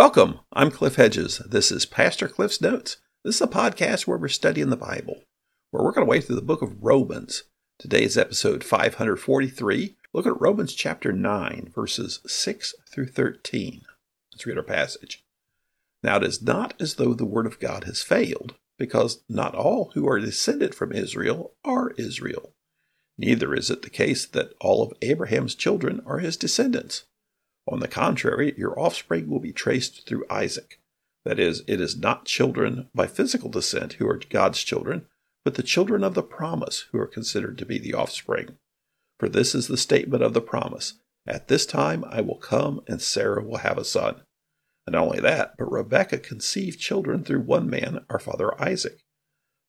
Welcome. I'm Cliff Hedges. This is Pastor Cliff's Notes. This is a podcast where we're studying the Bible. We're working our way through the book of Romans. Today is episode 543. Look at Romans chapter 9, verses 6 through 13. Let's read our passage. Now it is not as though the word of God has failed, because not all who are descended from Israel are Israel. Neither is it the case that all of Abraham's children are his descendants. On the contrary, your offspring will be traced through Isaac. That is, it is not children by physical descent who are God's children, but the children of the promise who are considered to be the offspring. For this is the statement of the promise At this time I will come, and Sarah will have a son. And not only that, but Rebekah conceived children through one man, our father Isaac.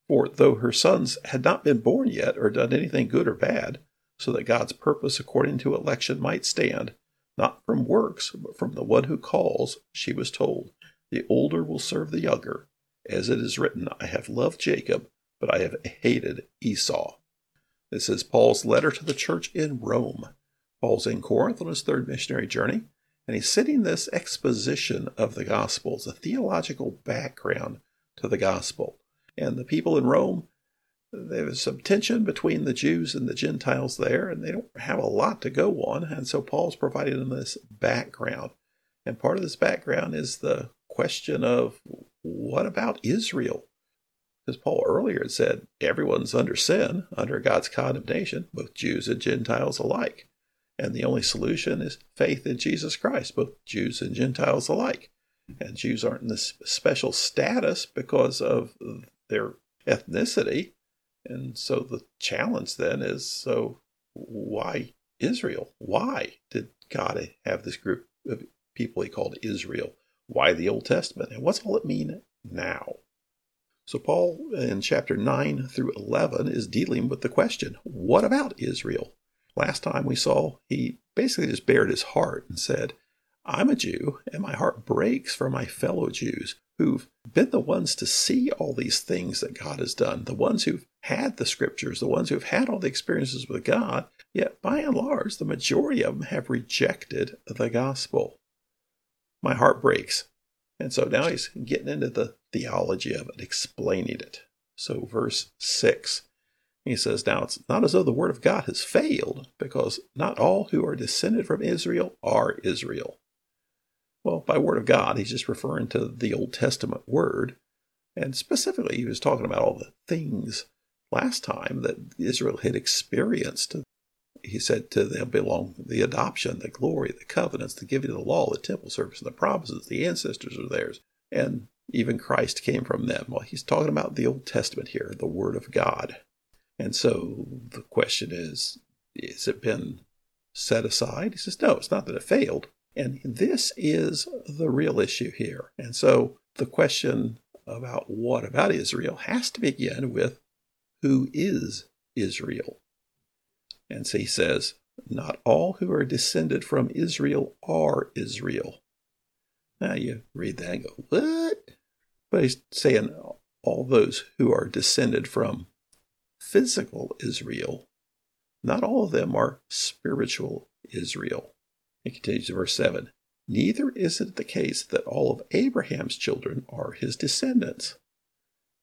For though her sons had not been born yet or done anything good or bad, so that God's purpose according to election might stand, not from works, but from the one who calls, she was told, The older will serve the younger. As it is written, I have loved Jacob, but I have hated Esau. This is Paul's letter to the church in Rome. Paul's in Corinth on his third missionary journey, and he's sitting this exposition of the Gospels, a theological background to the Gospel. And the people in Rome there was some tension between the Jews and the Gentiles there, and they don't have a lot to go on. And so Paul's providing them this background. And part of this background is the question of what about Israel? Because Paul earlier had said everyone's under sin, under God's condemnation, both Jews and Gentiles alike. And the only solution is faith in Jesus Christ, both Jews and Gentiles alike. And Jews aren't in this special status because of their ethnicity, and so the challenge then is so why Israel? Why did God have this group of people he called Israel? Why the Old Testament? And what's all it mean now? So, Paul in chapter 9 through 11 is dealing with the question what about Israel? Last time we saw he basically just bared his heart and said, I'm a Jew, and my heart breaks for my fellow Jews who've been the ones to see all these things that God has done, the ones who've had the scriptures, the ones who've had all the experiences with God, yet by and large, the majority of them have rejected the gospel. My heart breaks. And so now he's getting into the theology of it, explaining it. So, verse 6, he says, Now it's not as though the word of God has failed, because not all who are descended from Israel are Israel. Well, by word of God, he's just referring to the Old Testament word. And specifically, he was talking about all the things last time that Israel had experienced. He said to them belong the adoption, the glory, the covenants, the giving of the law, the temple service, and the promises. The ancestors are theirs. And even Christ came from them. Well, he's talking about the Old Testament here, the Word of God. And so the question is, has it been set aside? He says, no, it's not that it failed. And this is the real issue here. And so the question about what about Israel has to begin with who is Israel? And so he says, Not all who are descended from Israel are Israel. Now you read that and go, What? But he's saying all those who are descended from physical Israel, not all of them are spiritual Israel. It continues in verse 7 Neither is it the case that all of Abraham's children are his descendants.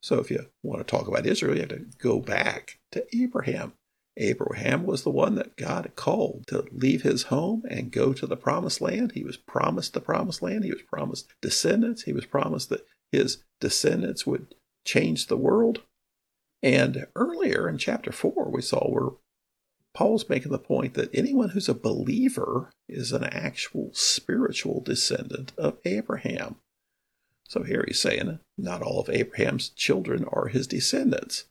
So if you want to talk about Israel, you have to go back to Abraham. Abraham was the one that God called to leave his home and go to the promised land. He was promised the promised land. He was promised descendants. He was promised that his descendants would change the world. And earlier in chapter 4, we saw where Paul's making the point that anyone who's a believer is an actual spiritual descendant of Abraham. So here he's saying not all of Abraham's children are his descendants.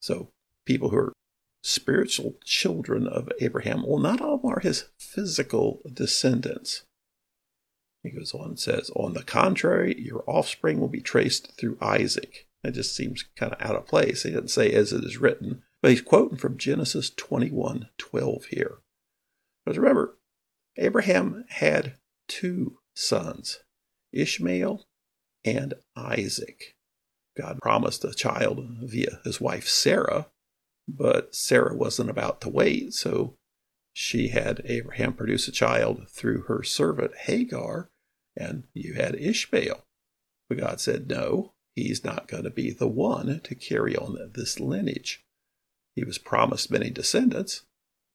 So people who are spiritual children of Abraham, well, not all are his physical descendants. He goes on and says, On the contrary, your offspring will be traced through Isaac. That just seems kind of out of place. He doesn't say as it is written, but he's quoting from Genesis 21 12 here. But remember, Abraham had two sons, Ishmael and Isaac. God promised a child via his wife Sarah, but Sarah wasn't about to wait, so she had Abraham produce a child through her servant Hagar, and you had Ishmael. But God said, no, he's not going to be the one to carry on this lineage. He was promised many descendants,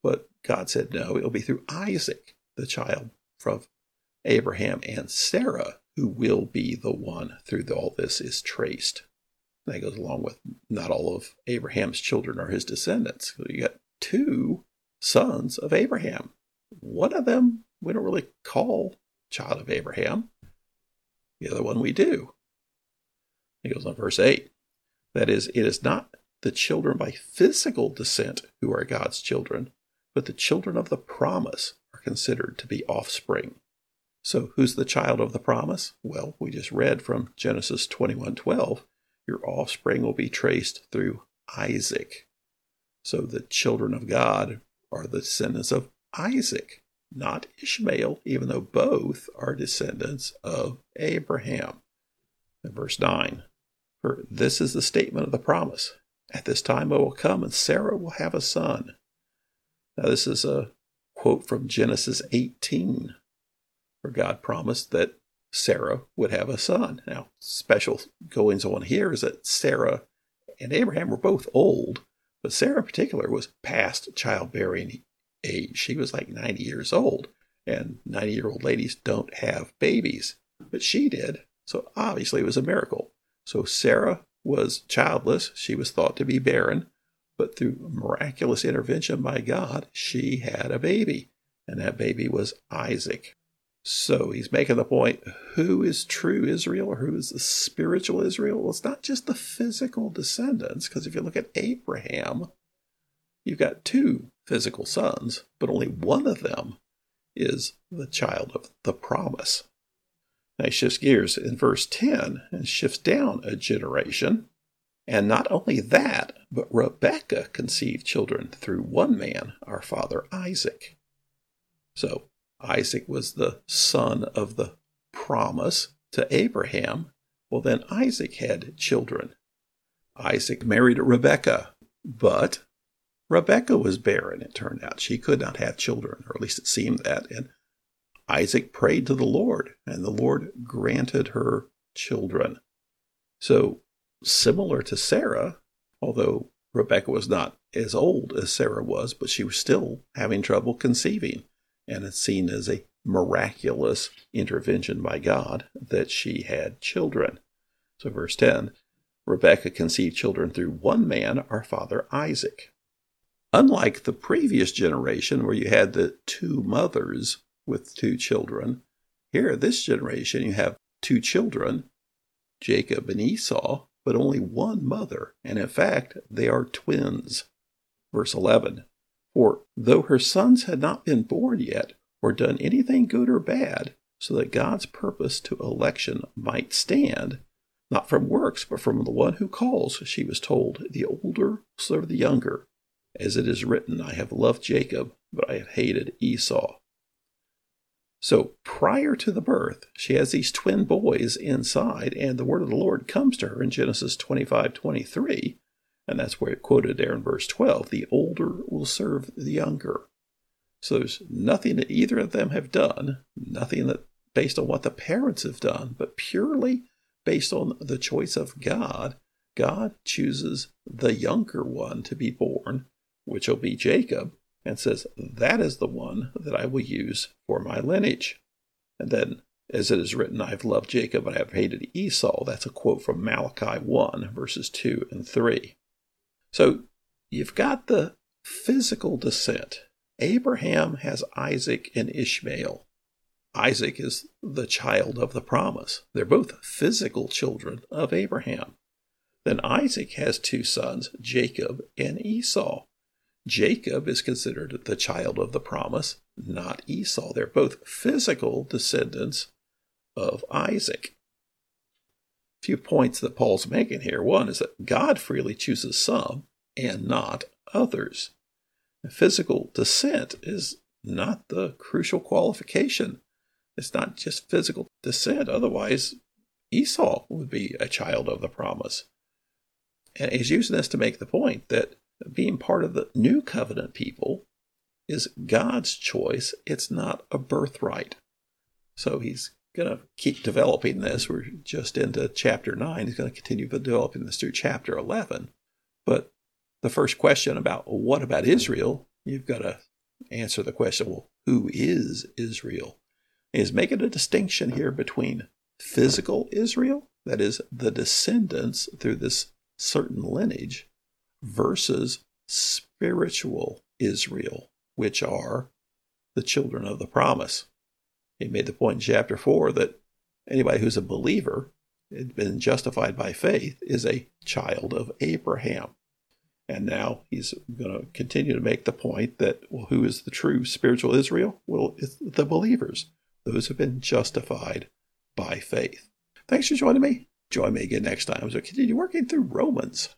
but God said, no, it'll be through Isaac, the child from Abraham and Sarah, who will be the one through all this is traced. That goes along with not all of Abraham's children are his descendants. You got two sons of Abraham. One of them we don't really call child of Abraham. The other one we do. It goes on verse 8. That is, it is not the children by physical descent who are God's children, but the children of the promise are considered to be offspring. So who's the child of the promise? Well, we just read from Genesis 21:12, your offspring will be traced through Isaac. So the children of God are the descendants of Isaac, not Ishmael, even though both are descendants of Abraham. In verse 9, for this is the statement of the promise. At this time I will come, and Sarah will have a son. Now, this is a quote from Genesis 18, where God promised that Sarah would have a son. Now, special goings on here is that Sarah and Abraham were both old, but Sarah in particular was past childbearing age. She was like 90 years old, and 90 year old ladies don't have babies, but she did. So obviously it was a miracle. So Sarah was childless. She was thought to be barren, but through miraculous intervention by God, she had a baby, and that baby was Isaac. So he's making the point who is true Israel or who is the spiritual Israel? Well, it's not just the physical descendants, because if you look at Abraham, you've got two physical sons, but only one of them is the child of the promise. Now he shifts gears in verse 10 and shifts down a generation. And not only that, but Rebekah conceived children through one man, our father Isaac. So Isaac was the son of the promise to Abraham. Well, then Isaac had children. Isaac married Rebekah, but Rebekah was barren, it turned out. She could not have children, or at least it seemed that. And Isaac prayed to the Lord, and the Lord granted her children. So, similar to Sarah, although Rebekah was not as old as Sarah was, but she was still having trouble conceiving. And it's seen as a miraculous intervention by God that she had children. So, verse 10 Rebekah conceived children through one man, our father Isaac. Unlike the previous generation where you had the two mothers with two children. Here, this generation, you have two children, Jacob and Esau, but only one mother, and in fact, they are twins. Verse 11 For though her sons had not been born yet, or done anything good or bad, so that God's purpose to election might stand, not from works, but from the one who calls, she was told, The older serve the younger. As it is written, I have loved Jacob, but I have hated Esau. So prior to the birth, she has these twin boys inside, and the word of the Lord comes to her in Genesis 25 23. And that's where it quoted there in verse 12 the older will serve the younger. So there's nothing that either of them have done, nothing that based on what the parents have done, but purely based on the choice of God. God chooses the younger one to be born, which will be Jacob, and says, That is the one that I will use for my lineage. And then, as it is written, I have loved Jacob and I have hated Esau. That's a quote from Malachi 1, verses 2 and 3. So you've got the physical descent. Abraham has Isaac and Ishmael. Isaac is the child of the promise. They're both physical children of Abraham. Then Isaac has two sons, Jacob and Esau. Jacob is considered the child of the promise, not Esau. They're both physical descendants of Isaac. Few points that Paul's making here. One is that God freely chooses some and not others. Physical descent is not the crucial qualification. It's not just physical descent, otherwise, Esau would be a child of the promise. And he's using this to make the point that being part of the new covenant people is God's choice. It's not a birthright. So he's going to keep developing this. We're just into chapter 9. He's going to continue developing this through chapter 11. But the first question about what about Israel, you've got to answer the question well, who is Israel? He's making a distinction here between physical Israel, that is, the descendants through this certain lineage, versus spiritual Israel, which are the children of the promise. He made the point in chapter 4 that anybody who's a believer, had been justified by faith, is a child of Abraham. And now he's going to continue to make the point that, well, who is the true spiritual Israel? Well, it's the believers, those who have been justified by faith. Thanks for joining me. Join me again next time as we continue working through Romans.